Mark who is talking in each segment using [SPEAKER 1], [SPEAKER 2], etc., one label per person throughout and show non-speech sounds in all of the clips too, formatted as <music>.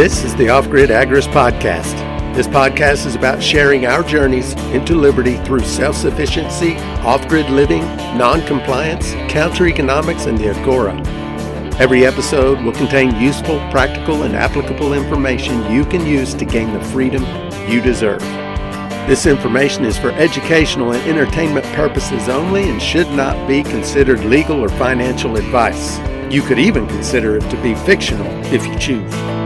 [SPEAKER 1] This is the Off Grid Agorist Podcast. This podcast is about sharing our journeys into liberty through self sufficiency, off grid living, non compliance, counter economics, and the Agora. Every episode will contain useful, practical, and applicable information you can use to gain the freedom you deserve. This information is for educational and entertainment purposes only and should not be considered legal or financial advice. You could even consider it to be fictional if you choose.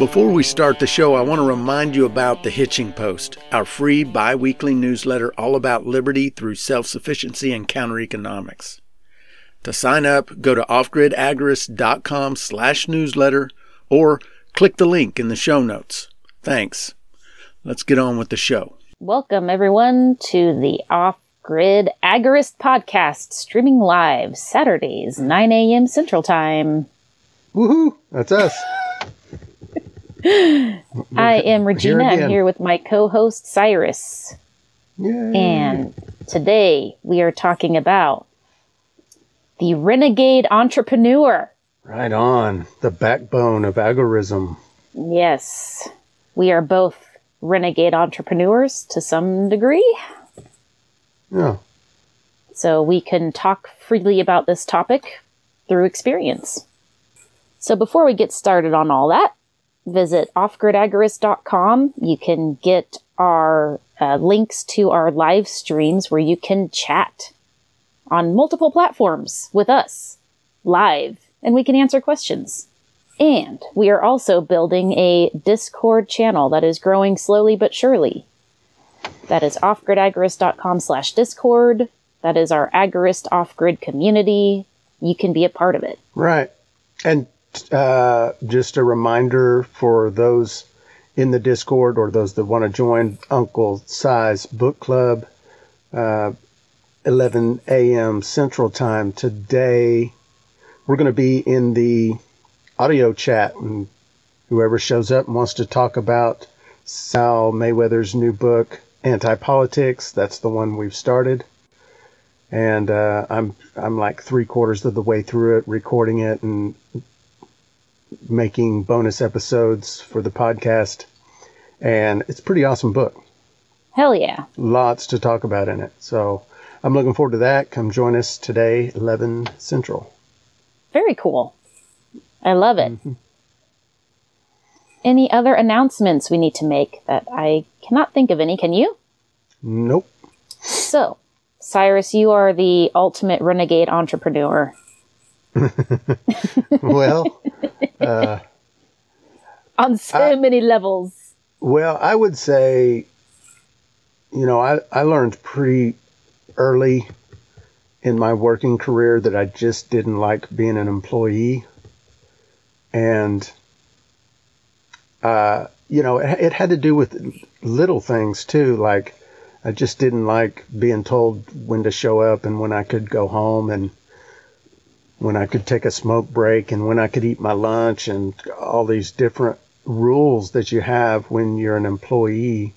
[SPEAKER 1] Before we start the show, I want to remind you about the Hitching Post, our free bi weekly newsletter all about liberty through self sufficiency and counter economics. To sign up, go to offgridagorist.com slash newsletter or click the link in the show notes. Thanks. Let's get on with the show.
[SPEAKER 2] Welcome, everyone, to the Off Grid Agorist podcast, streaming live Saturdays, 9 a.m. Central Time.
[SPEAKER 1] Woohoo! That's us.
[SPEAKER 2] I am Regina. I'm here with my co host, Cyrus.
[SPEAKER 1] Yay.
[SPEAKER 2] And today we are talking about the renegade entrepreneur.
[SPEAKER 1] Right on. The backbone of agorism.
[SPEAKER 2] Yes. We are both renegade entrepreneurs to some degree.
[SPEAKER 1] Yeah.
[SPEAKER 2] So we can talk freely about this topic through experience. So before we get started on all that, visit offgridagorist.com. You can get our uh, links to our live streams where you can chat on multiple platforms with us live and we can answer questions. And we are also building a Discord channel that is growing slowly but surely. That is offgridagorist.com slash Discord. That is our Agorist off-grid community. You can be a part of it.
[SPEAKER 1] Right. And uh, just a reminder for those in the Discord or those that want to join Uncle Size Book Club, uh, 11 a.m. Central Time today. We're going to be in the audio chat, and whoever shows up and wants to talk about Sal Mayweather's new book, Anti Politics, that's the one we've started. And uh, I'm I'm like three quarters of the way through it, recording it and making bonus episodes for the podcast. And it's a pretty awesome book.
[SPEAKER 2] Hell yeah.
[SPEAKER 1] Lots to talk about in it. So I'm looking forward to that. Come join us today, 11 Central.
[SPEAKER 2] Very cool. I love it. Mm-hmm. Any other announcements we need to make that I cannot think of any? Can you?
[SPEAKER 1] Nope.
[SPEAKER 2] So, Cyrus, you are the ultimate renegade entrepreneur. <laughs>
[SPEAKER 1] well, uh,
[SPEAKER 2] on so I, many levels.
[SPEAKER 1] Well, I would say, you know, I, I learned pretty early in my working career that I just didn't like being an employee. And, uh, you know, it, it had to do with little things too. Like, I just didn't like being told when to show up and when I could go home and when I could take a smoke break and when I could eat my lunch and all these different rules that you have when you're an employee.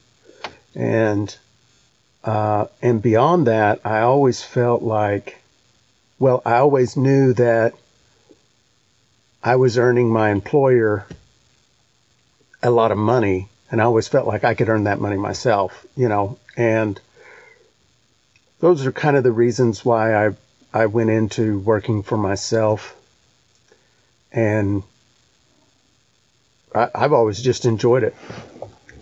[SPEAKER 1] And, uh, and beyond that, I always felt like, well, I always knew that I was earning my employer a lot of money and I always felt like I could earn that money myself, you know, and those are kind of the reasons why I I went into working for myself and I, have always just enjoyed it.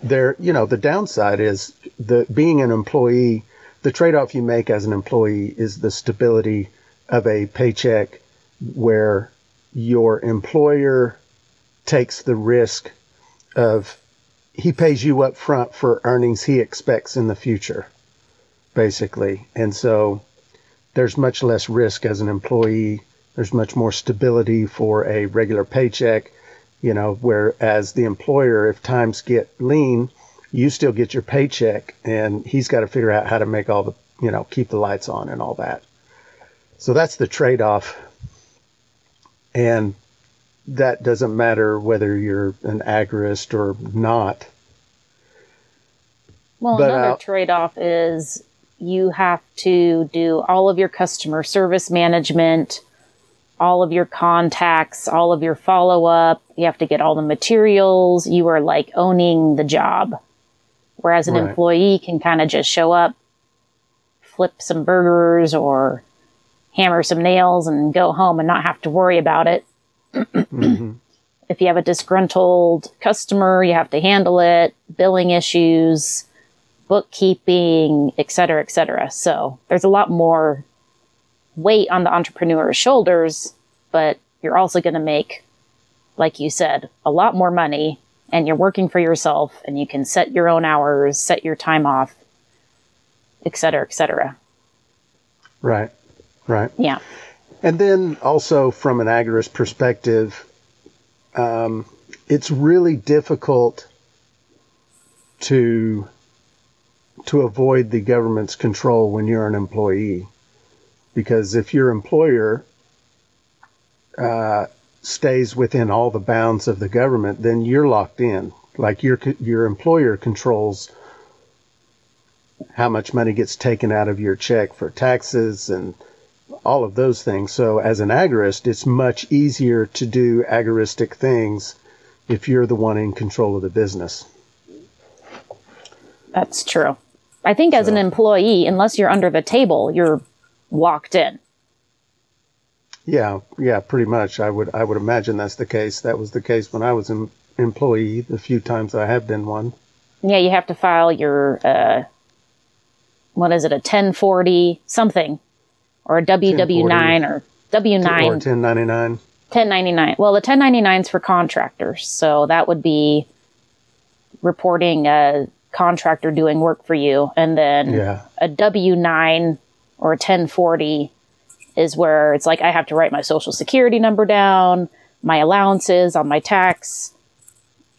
[SPEAKER 1] There, you know, the downside is the being an employee, the trade-off you make as an employee is the stability of a paycheck where your employer takes the risk of he pays you up front for earnings he expects in the future, basically. And so there's much less risk as an employee. There's much more stability for a regular paycheck, you know, whereas the employer, if times get lean, you still get your paycheck and he's got to figure out how to make all the, you know, keep the lights on and all that. So that's the trade off. And that doesn't matter whether you're an agorist or not.
[SPEAKER 2] Well, but, another uh, trade off is you have to do all of your customer service management, all of your contacts, all of your follow up. You have to get all the materials. You are like owning the job. Whereas an
[SPEAKER 1] Right.
[SPEAKER 2] employee can kind of just show up, flip some burgers or hammer some nails and go home and not have to worry about it.
[SPEAKER 1] hmm
[SPEAKER 2] If you have a disgruntled customer, you have to handle it, billing issues, bookkeeping, et cetera, et cetera. So there's a lot more weight on the entrepreneur's shoulders, but you're also going to make, like you said, a lot more money and you're working for yourself and you can set your own hours, set your time off, et cetera, et cetera.
[SPEAKER 1] Right. Right.
[SPEAKER 2] Yeah.
[SPEAKER 1] And then also from an agorist perspective, um, it's really difficult to to avoid the government's control when you're an employee, because if your employer uh, stays within all the bounds of the government, then you're locked in. Like your your employer controls how much money gets taken out of your check for taxes and all of those things. So as an agorist, it's much easier to do agoristic things if you're the one in control of the business.
[SPEAKER 2] That's true. I think as an employee, unless you're under the table, you're locked in.
[SPEAKER 1] Yeah, yeah, pretty much. I would I would imagine that's the case. That was the case when I was an employee. The few times I have been one.
[SPEAKER 2] Yeah, you have to file your uh, what is it, a 1040 something, or a WW nine or W
[SPEAKER 1] Or
[SPEAKER 2] nine
[SPEAKER 1] 1099.
[SPEAKER 2] 1099. Well, the 1099 is for contractors, so that would be reporting a contractor doing work for you, and then
[SPEAKER 1] Yeah.
[SPEAKER 2] a W nine or a 1040 is where it's like I have to write my social security number down, my allowances on my tax,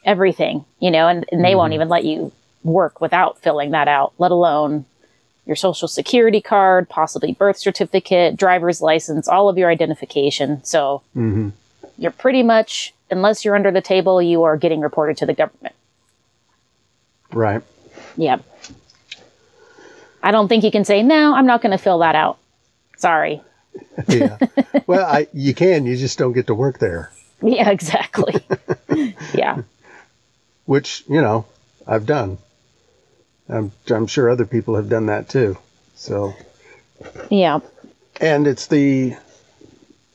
[SPEAKER 2] everything, you know, and, and they won't even let you work without filling that out, let alone your social security card, possibly birth certificate, driver's license, all of your identification. So
[SPEAKER 1] hmm
[SPEAKER 2] you're pretty much, unless you're under the table, you are getting reported to the government.
[SPEAKER 1] Right.
[SPEAKER 2] Yeah. I don't think you can say, no, I'm not going to fill that out. Sorry.
[SPEAKER 1] Yeah. <laughs> well, I you can. You just don't get to work there.
[SPEAKER 2] Yeah, exactly. <laughs> yeah.
[SPEAKER 1] Which you know I've done. I'm I'm sure other people have done that too. So.
[SPEAKER 2] Yeah.
[SPEAKER 1] and it's the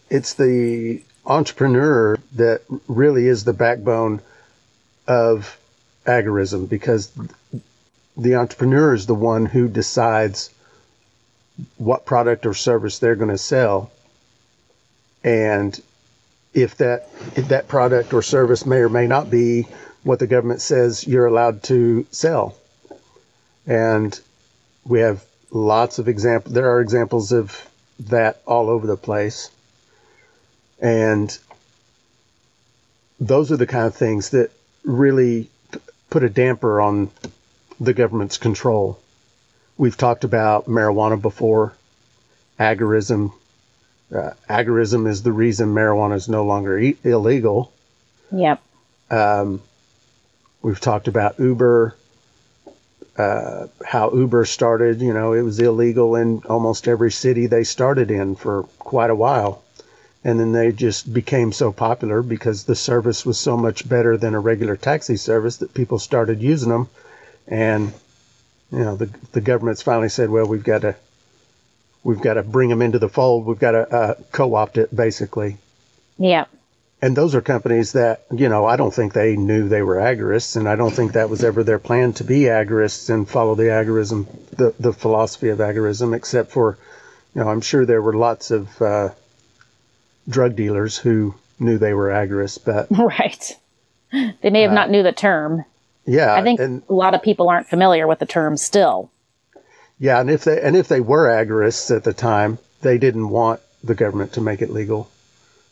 [SPEAKER 1] it's the entrepreneur that really is the backbone of agorism because the entrepreneur is the one who decides what product or service they're going to sell and if that if that product or service may or may not be what the government says you're allowed to sell and we have lots of examples. There are examples of that all over the place. And those are the kind of things that really put a damper on the government's control. We've talked about marijuana before, agorism. Uh, agorism is the reason marijuana is no longer e- illegal.
[SPEAKER 2] Yep.
[SPEAKER 1] Um, we've talked about Uber, uh, how Uber started. You know, it was illegal in almost every city they started in for quite a while. And then they just became so popular because the service was so much better than a regular taxi service that people started using them. And, you know, the, the government's finally said, well, we've got to, we've got to bring them into the fold. We've got to uh, co-opt it basically
[SPEAKER 2] Yep.
[SPEAKER 1] and those are companies that you know I don't think they knew they were agorists, and I don't think that was ever their plan to be agorists and follow the agorism, the the philosophy of agorism. Except for, you know, I'm sure there were lots of uh, drug dealers who knew they were agorists, but <laughs>
[SPEAKER 2] Right. They may have not knew the term.
[SPEAKER 1] Yeah,
[SPEAKER 2] I think
[SPEAKER 1] and
[SPEAKER 2] a lot of people aren't familiar with the term still.
[SPEAKER 1] yeah, and if they and if they were agorists at the time, they didn't want the government to make it legal,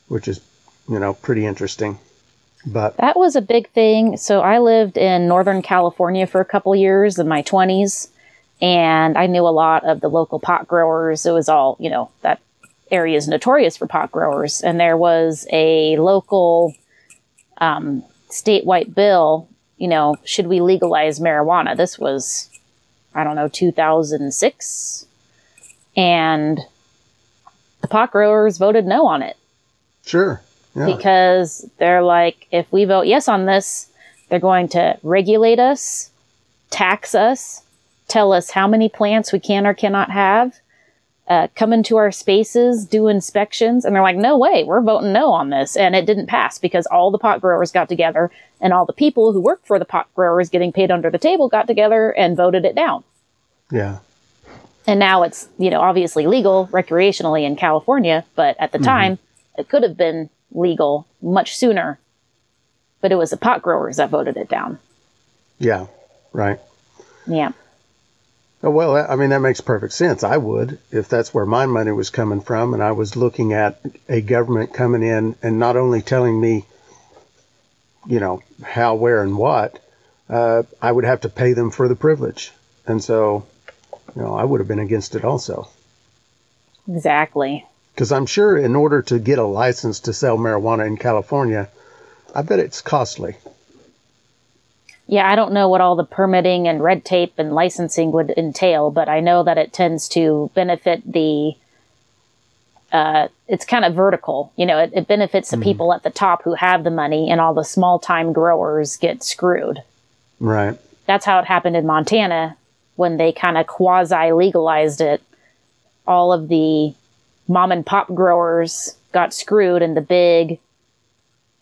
[SPEAKER 1] which is you know pretty interesting. But
[SPEAKER 2] That was a big thing. So I lived in Northern California for a couple years in my 20s, and I knew a lot of the local pot growers. It was all, you know, that area is notorious for pot growers. And there was a local um, statewide bill, you know, should we legalize marijuana? This was I don't know, 2006. And the pot growers voted no on it.
[SPEAKER 1] Sure. Yeah.
[SPEAKER 2] Because they're like, if we vote yes on this, they're going to regulate us, tax us, tell us how many plants we can or cannot have, uh, come into our spaces, do inspections. And they're like, no way, we're voting no on this. And it didn't pass because all the pot growers got together and all the people who work for the pot growers getting paid under the table got together and voted it down.
[SPEAKER 1] Yeah.
[SPEAKER 2] And now it's, you know, obviously legal recreationally in California, but at the mm-hmm. time it could have been legal much sooner. But it was the pot growers that voted it down.
[SPEAKER 1] Yeah, right.
[SPEAKER 2] Yeah.
[SPEAKER 1] Oh, well, I mean, that makes perfect sense. I would, if that's where my money was coming from, and I was looking at a government coming in and not only telling me, you know, how, where, and what, uh, I would have to pay them for the privilege. And so, you know, I would have been against it also.
[SPEAKER 2] Exactly.
[SPEAKER 1] Because I'm sure in order to get a license to sell marijuana in California, I bet it's costly.
[SPEAKER 2] Yeah, I don't know what all the permitting and red tape and licensing would entail, but I know that it tends to benefit the. Uh, it's kind of vertical, you know. It, it benefits the mm people at the top who have the money, and all the small time growers get screwed.
[SPEAKER 1] Right.
[SPEAKER 2] That's how it happened in Montana when they kind of quasi legalized it. All of the mom and pop growers got screwed, and the big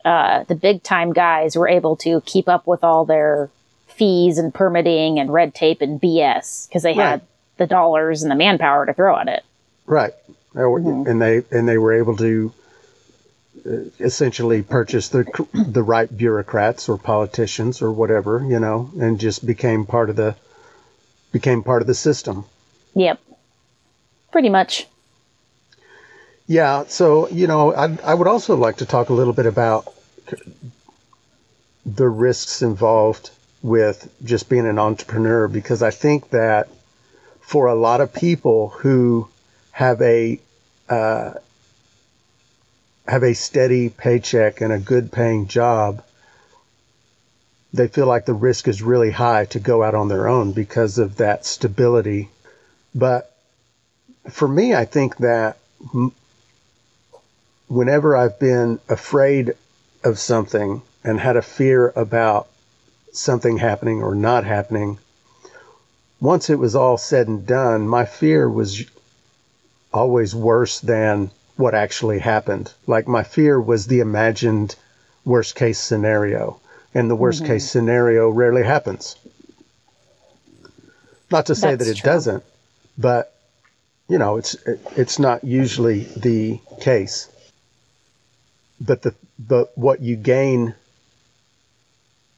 [SPEAKER 2] uh, the big time guys were able to keep up with all their fees and permitting and red tape and BS because they right. had the dollars and the manpower to throw at it.
[SPEAKER 1] Right, mm-hmm. and they and they were able to uh, essentially purchase the the right bureaucrats or politicians or whatever you know, and just became part of the became part of the system.
[SPEAKER 2] Yep, pretty much.
[SPEAKER 1] Yeah, so you know, I I would also like to talk a little bit about the risks involved with just being an entrepreneur because I think that for a lot of people who have a uh, have a steady paycheck and a good paying job, they feel like the risk is really high to go out on their own because of that stability. But for me, I think that whenever I've been afraid of something and had a fear about something happening or not happening, once it was all said and done, my fear was always worse than what actually happened. Like my fear was the imagined worst case scenario, and the worst mm-hmm. case scenario rarely happens. Not to say That's that it true. doesn't, but you know, it's it's not usually the case but the but what you gain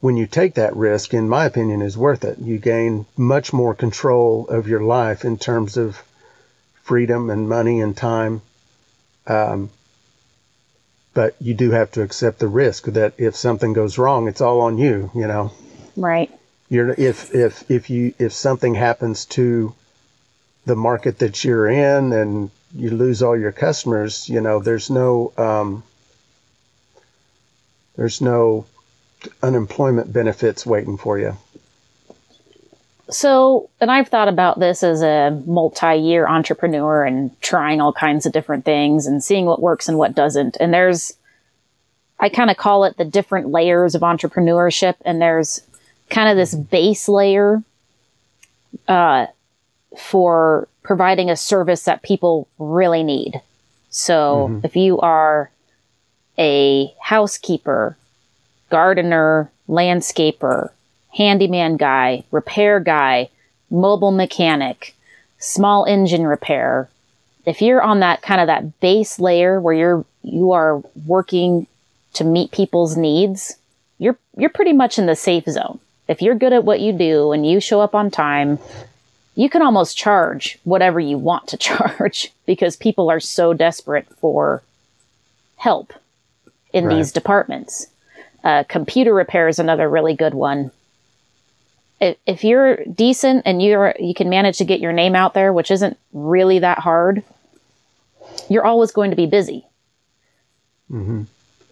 [SPEAKER 1] when you take that risk, in my opinion, is worth it. You gain much more control of your life in terms of freedom and money and time. Um, but you do have to accept the risk that if something goes wrong, it's all on you. You know.
[SPEAKER 2] Right.
[SPEAKER 1] You're if if if you if something happens to the market that you're in and you lose all your customers, you know, there's no um, there's no unemployment benefits waiting for you.
[SPEAKER 2] So, and I've thought about this as a multi year entrepreneur and trying all kinds of different things and seeing what works and what doesn't. And there's, I kind of call it the different layers of entrepreneurship. And there's kind of this base layer uh, for providing a service that people really need. So, mm-hmm. if you are a housekeeper, gardener, landscaper, handyman guy, repair guy, mobile mechanic, small engine repair. If you're on that kind of that base layer where you're you are working to meet people's needs, you're you're pretty much in the safe zone. If you're good at what you do and you show up on time, you can almost charge whatever you want to <laughs> charge because people are so desperate for help in right. these departments. Uh, computer repair is another really good one. If, if you're decent and you're you can manage to get your name out there, which isn't really that hard, you're always going to be busy. Mm-hmm.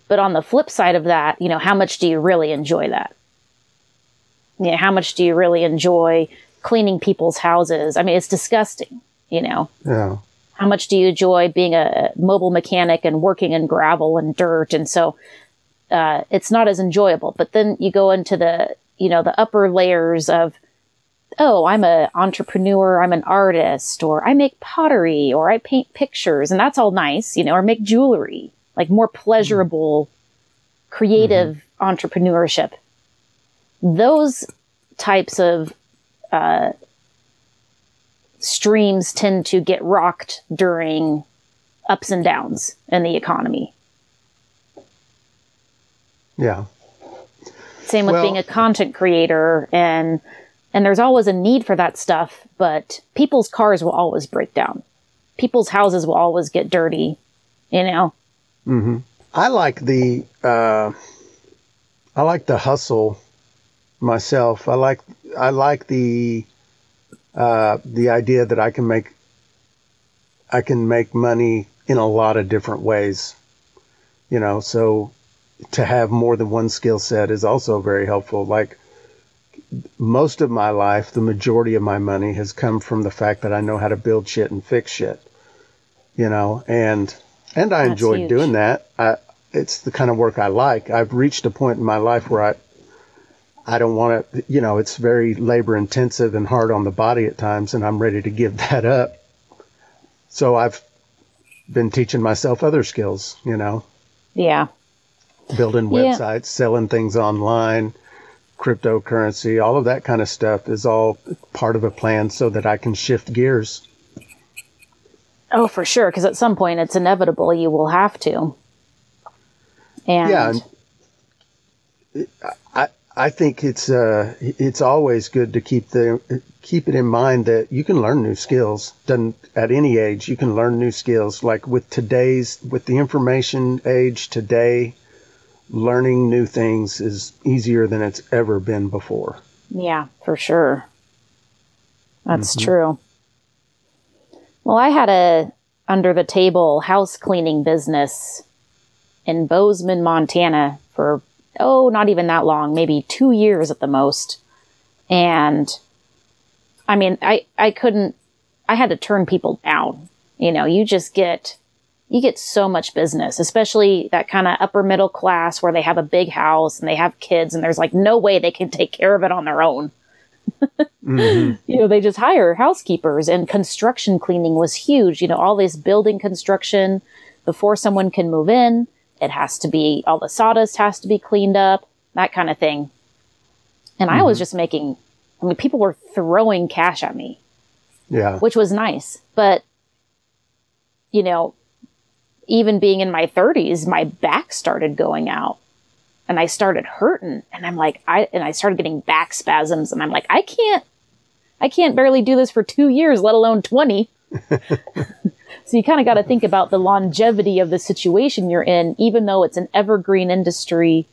[SPEAKER 2] But on the flip side of that, you know, how much do you really enjoy that? You know, how much do you really enjoy cleaning people's houses. I mean, it's disgusting, you know.
[SPEAKER 1] Yeah.
[SPEAKER 2] How much do you enjoy being a mobile mechanic and working in gravel and dirt? And so uh, it's not as enjoyable. But then you go into the, you know, the upper layers of, oh, I'm an entrepreneur, I'm an artist, or I make pottery, or I paint pictures, and that's all nice, you know, or make jewelry, like more pleasurable, creative entrepreneurship. Those types of uh, streams tend to get rocked during ups and downs in the economy.
[SPEAKER 1] Yeah.
[SPEAKER 2] Same with
[SPEAKER 1] Well-
[SPEAKER 2] being a content creator and and there's always a need for that stuff, but people's cars will always break down. People's houses will always get dirty, you know. Mm-hmm.
[SPEAKER 1] I like the uh, I like the hustle myself. I like I like the uh, the idea that I can make I can make money in a lot of different ways. You know, so to have more than one skill set is also very helpful. Like most of my life, the majority of my money has come from the fact that I know how to build shit and fix shit. You know, and and I
[SPEAKER 2] That's
[SPEAKER 1] enjoyed
[SPEAKER 2] huge.
[SPEAKER 1] doing that. I, it's the kind of work I like. I've reached a point in my life where I I don't want to, you know, it's very labor intensive and hard on the body at times, and I'm ready to give <laughs> that up. So I've been teaching myself other skills, you know,
[SPEAKER 2] Yeah.
[SPEAKER 1] building
[SPEAKER 2] Yeah.
[SPEAKER 1] websites, selling things online, cryptocurrency, all of that kind of stuff is all part of a plan so that I can shift gears.
[SPEAKER 2] Oh, for sure. Because at some point, it's inevitable. You will have to. And
[SPEAKER 1] Yeah, and I think it's uh it's always good to keep the keep it in mind that you can learn new skills. Doesn't at any age you can learn new skills. Like with today's with the information age today, learning new things is easier than it's ever been before.
[SPEAKER 2] yeah, for sure. That's true. Well, I had a under the table house cleaning business in Bozeman, Montana for oh, not even that long, maybe 2 years at the most. And I mean, I I couldn't I had to turn people down. You know, you just get you get so much business, especially that kind of upper middle class where they have a big house and they have kids and there's like no way they can take care of it on their own. Mm-hmm. <laughs> you know, they just hire housekeepers and construction cleaning was huge. You know, all this building construction before someone can move in, it has to be, all the sawdust has to be cleaned up, that kind of thing. And I was mm-hmm. just making, I mean, people were throwing cash at me
[SPEAKER 1] Yeah.
[SPEAKER 2] which was nice. But, you know, even being in my 30s, my back started going out and I started hurting. And I'm like, I, and I started getting back spasms. And I'm like, I can't, I can't barely do this for two years, let alone 20. <laughs> so you kind of got to think about the longevity of the situation you're in, even though it's an evergreen industry.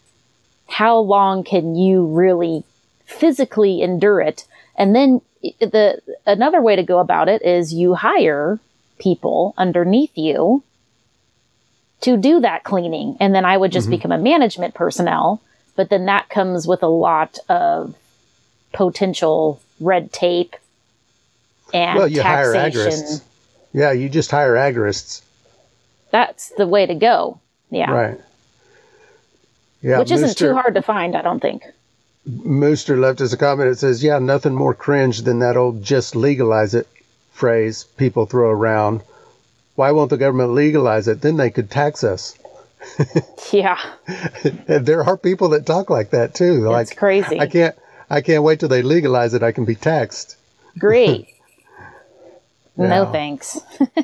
[SPEAKER 2] How long can you really physically endure it? And then the another way to go about it is you hire people underneath you to do that cleaning, and then I would just mm-hmm. become a management personnel. But then that comes with a lot of potential red tape and
[SPEAKER 1] Well, you hire agorists. Yeah, you just hire agorists.
[SPEAKER 2] That's the way to go. Yeah.
[SPEAKER 1] Right. Yeah.
[SPEAKER 2] Which isn't too hard to find, I don't think.
[SPEAKER 1] Mooster left us a comment that says, "Yeah, nothing more cringe than that old just legalize it phrase people throw around. Why won't the government legalize it? Then they could tax us." <laughs>
[SPEAKER 2] Yeah.
[SPEAKER 1] There are people that talk like that too.
[SPEAKER 2] It's
[SPEAKER 1] like,
[SPEAKER 2] crazy.
[SPEAKER 1] I can't, I can't wait till they legalize it. I can be taxed.
[SPEAKER 2] Great. <laughs> No thanks. <laughs>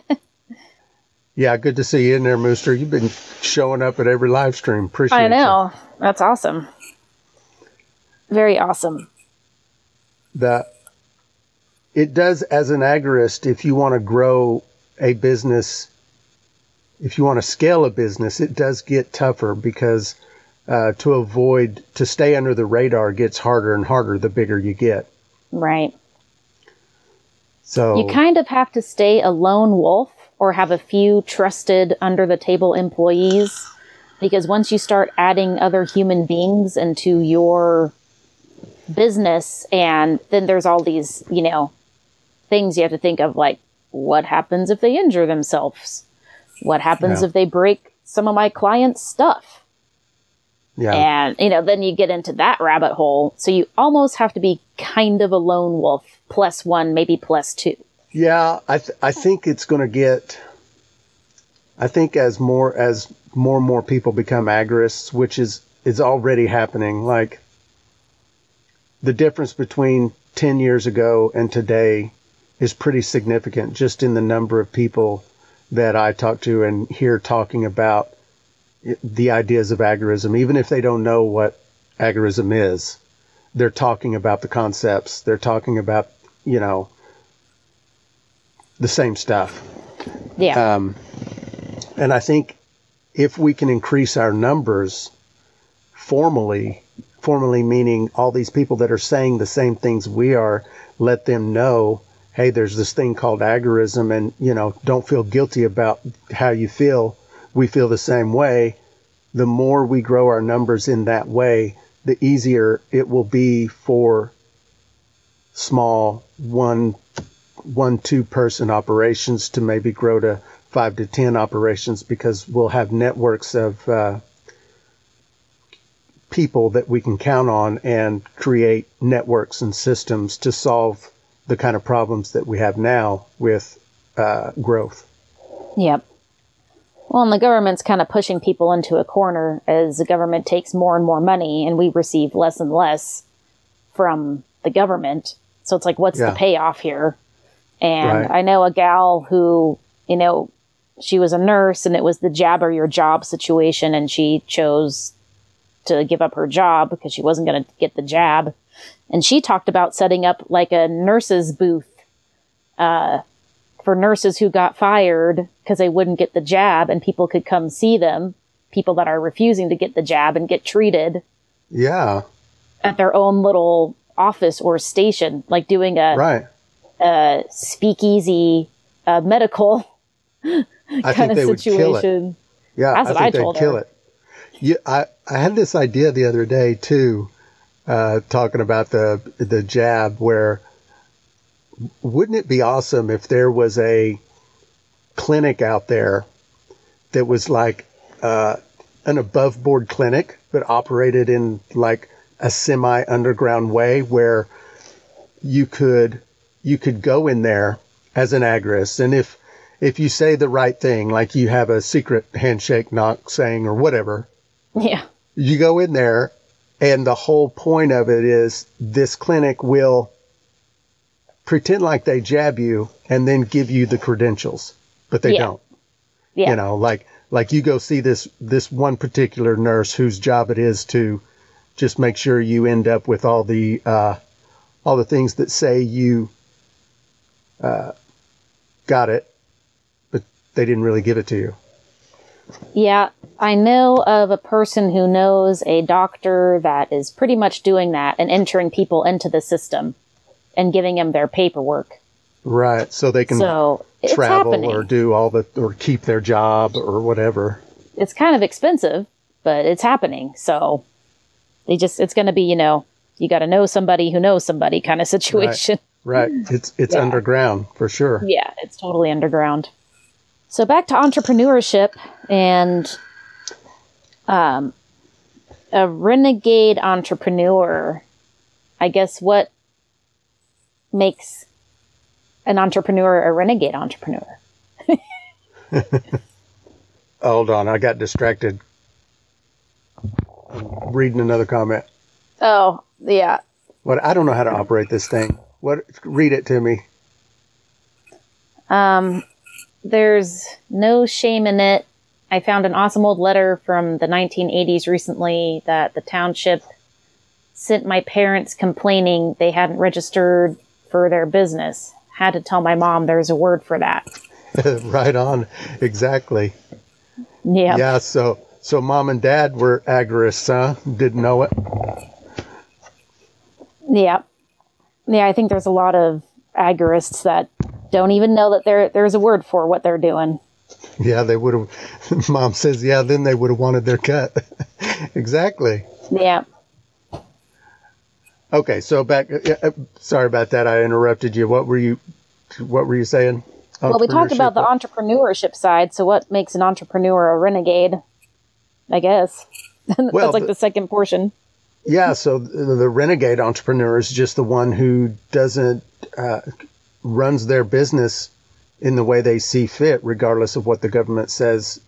[SPEAKER 1] Yeah, good to see you in there, Mooster. You've been showing up at every live stream. Appreciate
[SPEAKER 2] I
[SPEAKER 1] you.
[SPEAKER 2] know. That's awesome. Very awesome.
[SPEAKER 1] the it does as an agorist if you want to grow a business if you want to scale a business it does get tougher because uh, to avoid to stay under the radar gets harder and harder the bigger you get
[SPEAKER 2] Right.
[SPEAKER 1] So
[SPEAKER 2] You kind of have to stay a lone wolf or have a few trusted under the table employees because once you start adding other human beings into your business and then there's all these, you know, things you have to think of like what happens if they injure themselves? What happens
[SPEAKER 1] Yeah.
[SPEAKER 2] if they break some of my clients' stuff?
[SPEAKER 1] Yeah.
[SPEAKER 2] And, you know, then you get into that rabbit hole. So you almost have to be kind of a lone wolf, plus one, maybe plus two.
[SPEAKER 1] Yeah, I th- I think it's going to get. I think as more as more and more people become agorists, which is is already happening. Like the difference between ten years ago and today is pretty significant, just in the number of people that I talk to and hear talking about the ideas of agorism, even if they don't know what agorism is. They're talking about the concepts. They're talking about you know the same stuff.
[SPEAKER 2] Yeah.
[SPEAKER 1] Um, and I think if we can increase our numbers formally, formally meaning all these people that are saying the same things we are, let them know, hey, there's this thing called agorism, and you know, don't feel guilty about how you feel. We feel the same way. The more we grow our numbers in that way, the easier it will be for small one one two person operations to maybe grow to five to ten operations because we'll have networks of uh, people that we can count on and create networks and systems to solve the kind of problems that we have now with uh, growth.
[SPEAKER 2] Yep. Well, and the government's kind of pushing people into a corner as the government takes more and more money and we receive less and less from the government. So it's like, what's
[SPEAKER 1] Yeah.
[SPEAKER 2] the payoff here? And
[SPEAKER 1] Right.
[SPEAKER 2] I know a gal who, you know, she was a nurse and it was the jab or your job situation and she chose to give up her job because she wasn't going to get the jab. And she talked about setting up like a nurse's booth uh, for nurses who got fired because they wouldn't get the jab and people could come see them, people that are refusing to get the jab and get treated
[SPEAKER 1] Yeah,
[SPEAKER 2] at their own little office or station, like doing a,
[SPEAKER 1] right.
[SPEAKER 2] a speakeasy uh, medical kind of
[SPEAKER 1] they would kill it.
[SPEAKER 2] situation.
[SPEAKER 1] Yeah,
[SPEAKER 2] That's
[SPEAKER 1] I
[SPEAKER 2] what
[SPEAKER 1] think
[SPEAKER 2] I
[SPEAKER 1] they'd
[SPEAKER 2] told
[SPEAKER 1] kill
[SPEAKER 2] her.
[SPEAKER 1] it. Yeah, I, I had this idea the other day too, uh, talking about the the jab. Where wouldn't it be awesome if there was a clinic out there that was like uh, an above board clinic, but operated in like a semi underground way, where you could you could go in there as an agorist, and if if you say the right thing, like you have a secret handshake knock saying or whatever,
[SPEAKER 2] Yeah.
[SPEAKER 1] you go in there and the whole point of it is this clinic will pretend like they jab you and then give you the credentials, but they
[SPEAKER 2] Yeah.
[SPEAKER 1] don't.
[SPEAKER 2] Yeah.
[SPEAKER 1] You know, like like you go see this this one particular nurse whose job it is to just make sure you end up with all the uh, all the things that say you uh, got it, but they didn't really give it to you.
[SPEAKER 2] Yeah, I know of a person who knows a doctor that is pretty much doing that and entering people into the system and giving them their paperwork.
[SPEAKER 1] Right. So they can
[SPEAKER 2] So
[SPEAKER 1] travel or do all the or keep their job or whatever.
[SPEAKER 2] it's kind of expensive, but it's happening. So they just it's going to be, you know, you got to know somebody who knows somebody kind of situation.
[SPEAKER 1] Right. It's it's
[SPEAKER 2] Yeah.
[SPEAKER 1] underground for sure.
[SPEAKER 2] Yeah, it's totally underground. So back to entrepreneurship and um a renegade entrepreneur. I guess what makes an entrepreneur a renegade entrepreneur? <laughs>
[SPEAKER 1] Hold on, I got distracted. I'm reading another comment.
[SPEAKER 2] Oh, yeah.
[SPEAKER 1] What I don't know how to operate this thing. What read it to me.
[SPEAKER 2] Um, there's no shame in it. I found an awesome old letter from the 1980s recently that the township sent my parents complaining they hadn't registered for their business. Had to tell my mom there's a word for that. <laughs>
[SPEAKER 1] right on. Exactly.
[SPEAKER 2] Yeah.
[SPEAKER 1] Yeah, so so mom and dad were agorists, huh? Didn't know it.
[SPEAKER 2] Yeah. Yeah, I think there's a lot of agorists that don't even know that there there's a word for what they're doing.
[SPEAKER 1] Yeah, they would have <laughs> mom says, yeah, then they would have wanted their cut. <laughs> exactly.
[SPEAKER 2] Yeah.
[SPEAKER 1] Okay, so back. Uh, uh, sorry about that. I interrupted you. What were you? What were you saying?
[SPEAKER 2] Well, we talked about the entrepreneurship side. So, what makes an entrepreneur a renegade? I guess <laughs> that's like the, the second portion.
[SPEAKER 1] Yeah. So the, the, renegade entrepreneur is just the one who doesn't uh, runs their business in the way they see fit, regardless of what the government says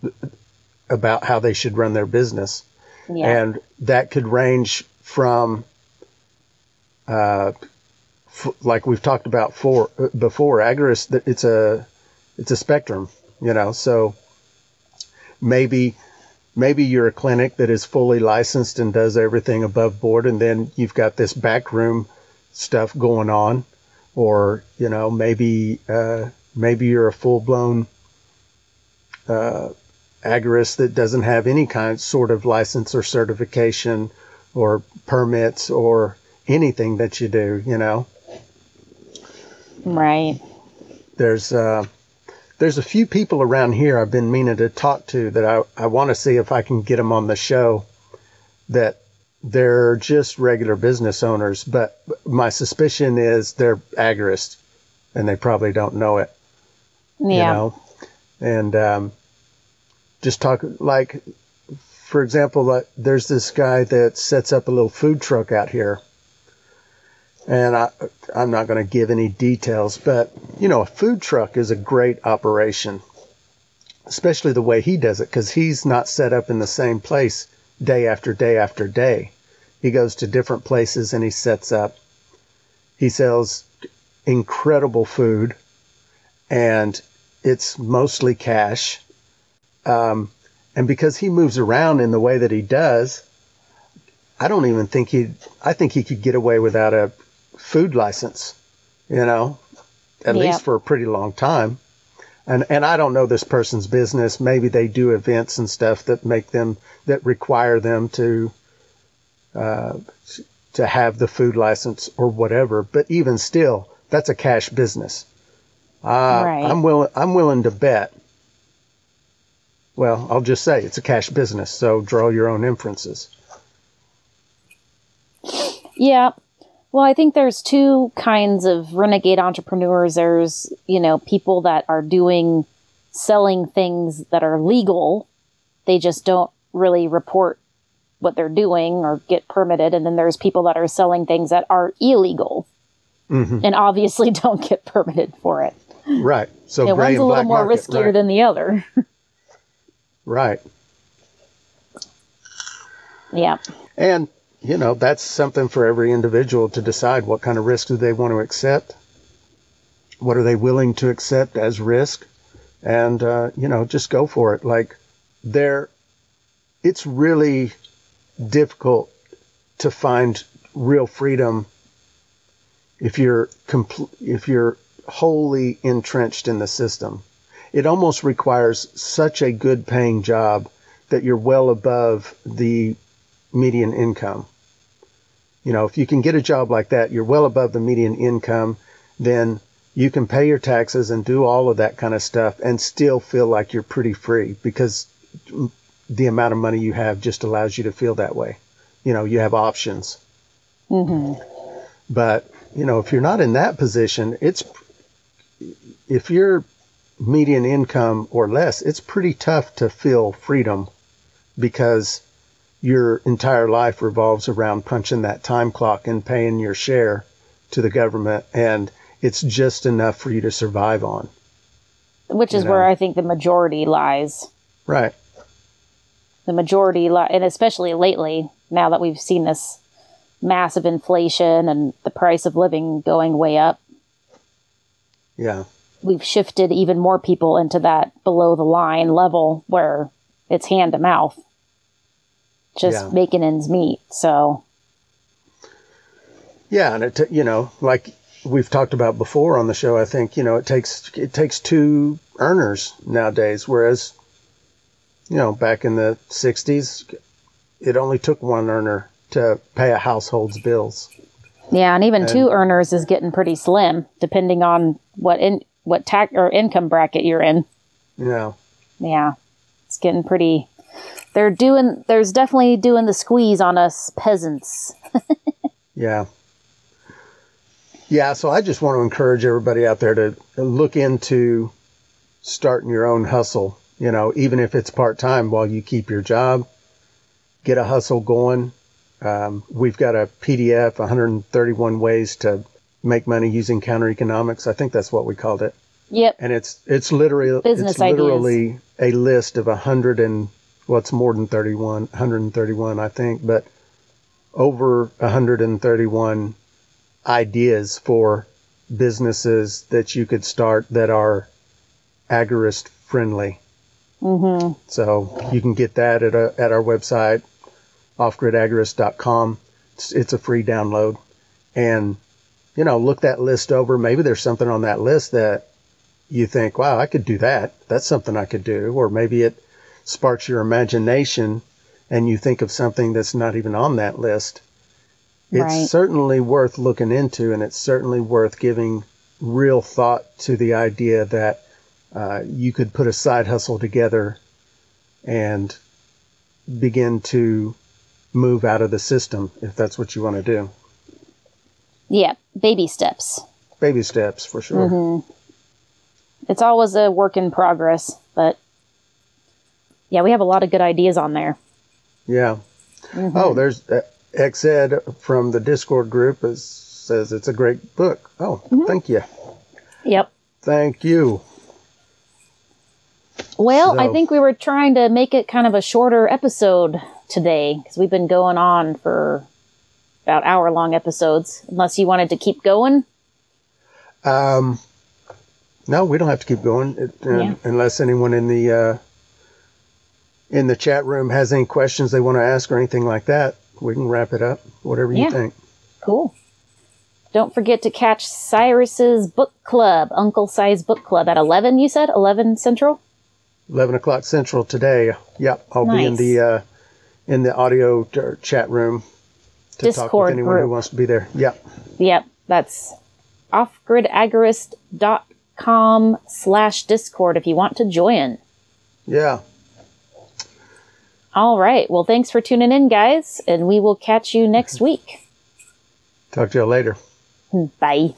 [SPEAKER 1] about how they should run their business. Yeah. And that could range from uh, f- like we've talked about for before, agorist. It's a it's a spectrum, you know. So maybe maybe you're a clinic that is fully licensed and does everything above board, and then you've got this backroom stuff going on, or you know maybe uh, maybe you're a full blown uh, agorist that doesn't have any kind sort of license or certification or permits or anything that you do, you know.
[SPEAKER 2] Right.
[SPEAKER 1] There's uh, there's a few people around here I've been meaning to talk to that I, I want to see if I can get them on the show that they're just regular business owners, but my suspicion is they're agorists and they probably don't know it. Yeah. You know? And um, just talk like, for example, like, there's this guy that sets up a little food truck out here and I, I'm not going to give any details, but you know, a food truck is a great operation, especially the way he does it, because he's not set up in the same place day after day after day. He goes to different places and he sets up. He sells incredible food, and it's mostly cash. Um, and because he moves around in the way that he does, I don't even think he. I think he could get away without a food license, you know, at yep. least for a pretty long time. And and I don't know this person's business. Maybe they do events and stuff that make them that require them to uh, to have the food license or whatever. But even still, that's a cash business. Uh, right. I'm willing. I'm willing to bet. Well, I'll just say it's a cash business. So draw your own inferences.
[SPEAKER 2] Yeah, well, I think there's two kinds of renegade entrepreneurs. There's, you know, people that are doing selling things that are legal. They just don't really report what they're doing or get permitted. And then there's people that are selling things that are illegal mm-hmm. and obviously <laughs> don't get permitted for it.
[SPEAKER 1] Right. So
[SPEAKER 2] you know, one's a little more market, riskier right. than the other.
[SPEAKER 1] right. <laughs>
[SPEAKER 2] Yeah.
[SPEAKER 1] And you know, that's something for every individual to decide what kind of risk do they want to accept. What are they willing to accept as risk? And, uh, you know, just go for it. Like, there, it's really difficult to find real freedom if you're compl- if you're wholly entrenched in the system. It almost requires such a good paying job that you're well above the median income. You know, if you can get a job like that, you're well above the median income, then you can pay your taxes and do all of that kind of stuff and still feel like you're pretty free because the amount of money you have just allows you to feel that way. You know, you have options. Mm-hmm. But, you know, if you're not in that position, it's, if you're median income or less, it's pretty tough to feel freedom because your entire life revolves around punching that time clock and paying your share to the government and it's just enough for you to survive on.
[SPEAKER 2] Which is know? where i think the majority lies.
[SPEAKER 1] Right.
[SPEAKER 2] The majority li- and especially lately now that we've seen this massive inflation and the price of living going way up.
[SPEAKER 1] Yeah.
[SPEAKER 2] We've shifted even more people into that below the line level where it's hand to mouth just yeah. making ends meet. So,
[SPEAKER 1] yeah, and it you know like we've talked about before on the show. I think you know it takes it takes two earners nowadays, whereas you know back in the '60s, it only took one earner to pay a household's bills.
[SPEAKER 2] Yeah, and even and, two earners is getting pretty slim, depending on what in what tax or income bracket you're in.
[SPEAKER 1] Yeah.
[SPEAKER 2] Yeah, it's getting pretty they're doing there's definitely doing the squeeze on us peasants. <laughs>
[SPEAKER 1] yeah. Yeah, so I just want to encourage everybody out there to look into starting your own hustle, you know, even if it's part time while you keep your job, get a hustle going. Um, we've got a PDF, 131 ways to make money using counter economics. I think that's what we called it.
[SPEAKER 2] Yep.
[SPEAKER 1] And it's it's literally
[SPEAKER 2] Business
[SPEAKER 1] it's literally a list of a hundred and well, it's more than 31, 131, I think, but over 131 ideas for businesses that you could start that are agorist friendly.
[SPEAKER 2] Mm-hmm.
[SPEAKER 1] So you can get that at, a, at our website, offgridagorist.com. It's, it's a free download. And, you know, look that list over. Maybe there's something on that list that you think, wow, I could do that. That's something I could do. Or maybe it sparks your imagination and you think of something that's not even on that list. It's
[SPEAKER 2] Right.
[SPEAKER 1] certainly worth looking into and it's certainly worth giving real thought to the idea that uh, you could put a side hustle together and begin to move out of the system if that's what you want to do.
[SPEAKER 2] Yeah. Baby steps.
[SPEAKER 1] Baby steps for sure.
[SPEAKER 2] Mm-hmm. It's always a work in progress, but yeah, we have a lot of good ideas on there.
[SPEAKER 1] Yeah. Oh, there's uh, XED from the Discord group is, says it's a great book. Oh, thank you.
[SPEAKER 2] Yep.
[SPEAKER 1] Thank you.
[SPEAKER 2] Well, I think we were trying to make it kind of a shorter episode today because we've been going on for about hour long episodes. Unless you wanted to keep going.
[SPEAKER 1] Um, no, we don't have to keep going it, uh,
[SPEAKER 2] Yeah.
[SPEAKER 1] unless anyone in the uh, in the chat room has any questions they want to ask or anything like that. We can wrap it up. Whatever you
[SPEAKER 2] Yeah.
[SPEAKER 1] think.
[SPEAKER 2] Cool. Don't forget to catch Cyrus's book club, Uncle Cy's Book Club at 11, you said? 11 Central?
[SPEAKER 1] Eleven o'clock central today. Yep, I'll be in the uh, in the audio t- chat room to talk with anyone who wants to be there. Yep.
[SPEAKER 2] Yep, that's offgridagorist.com slash Discord if you want to join.
[SPEAKER 1] Yeah.
[SPEAKER 2] All right. Well, thanks for tuning in, guys, and we will catch you next <laughs> week.
[SPEAKER 1] Talk to you later.
[SPEAKER 2] Bye.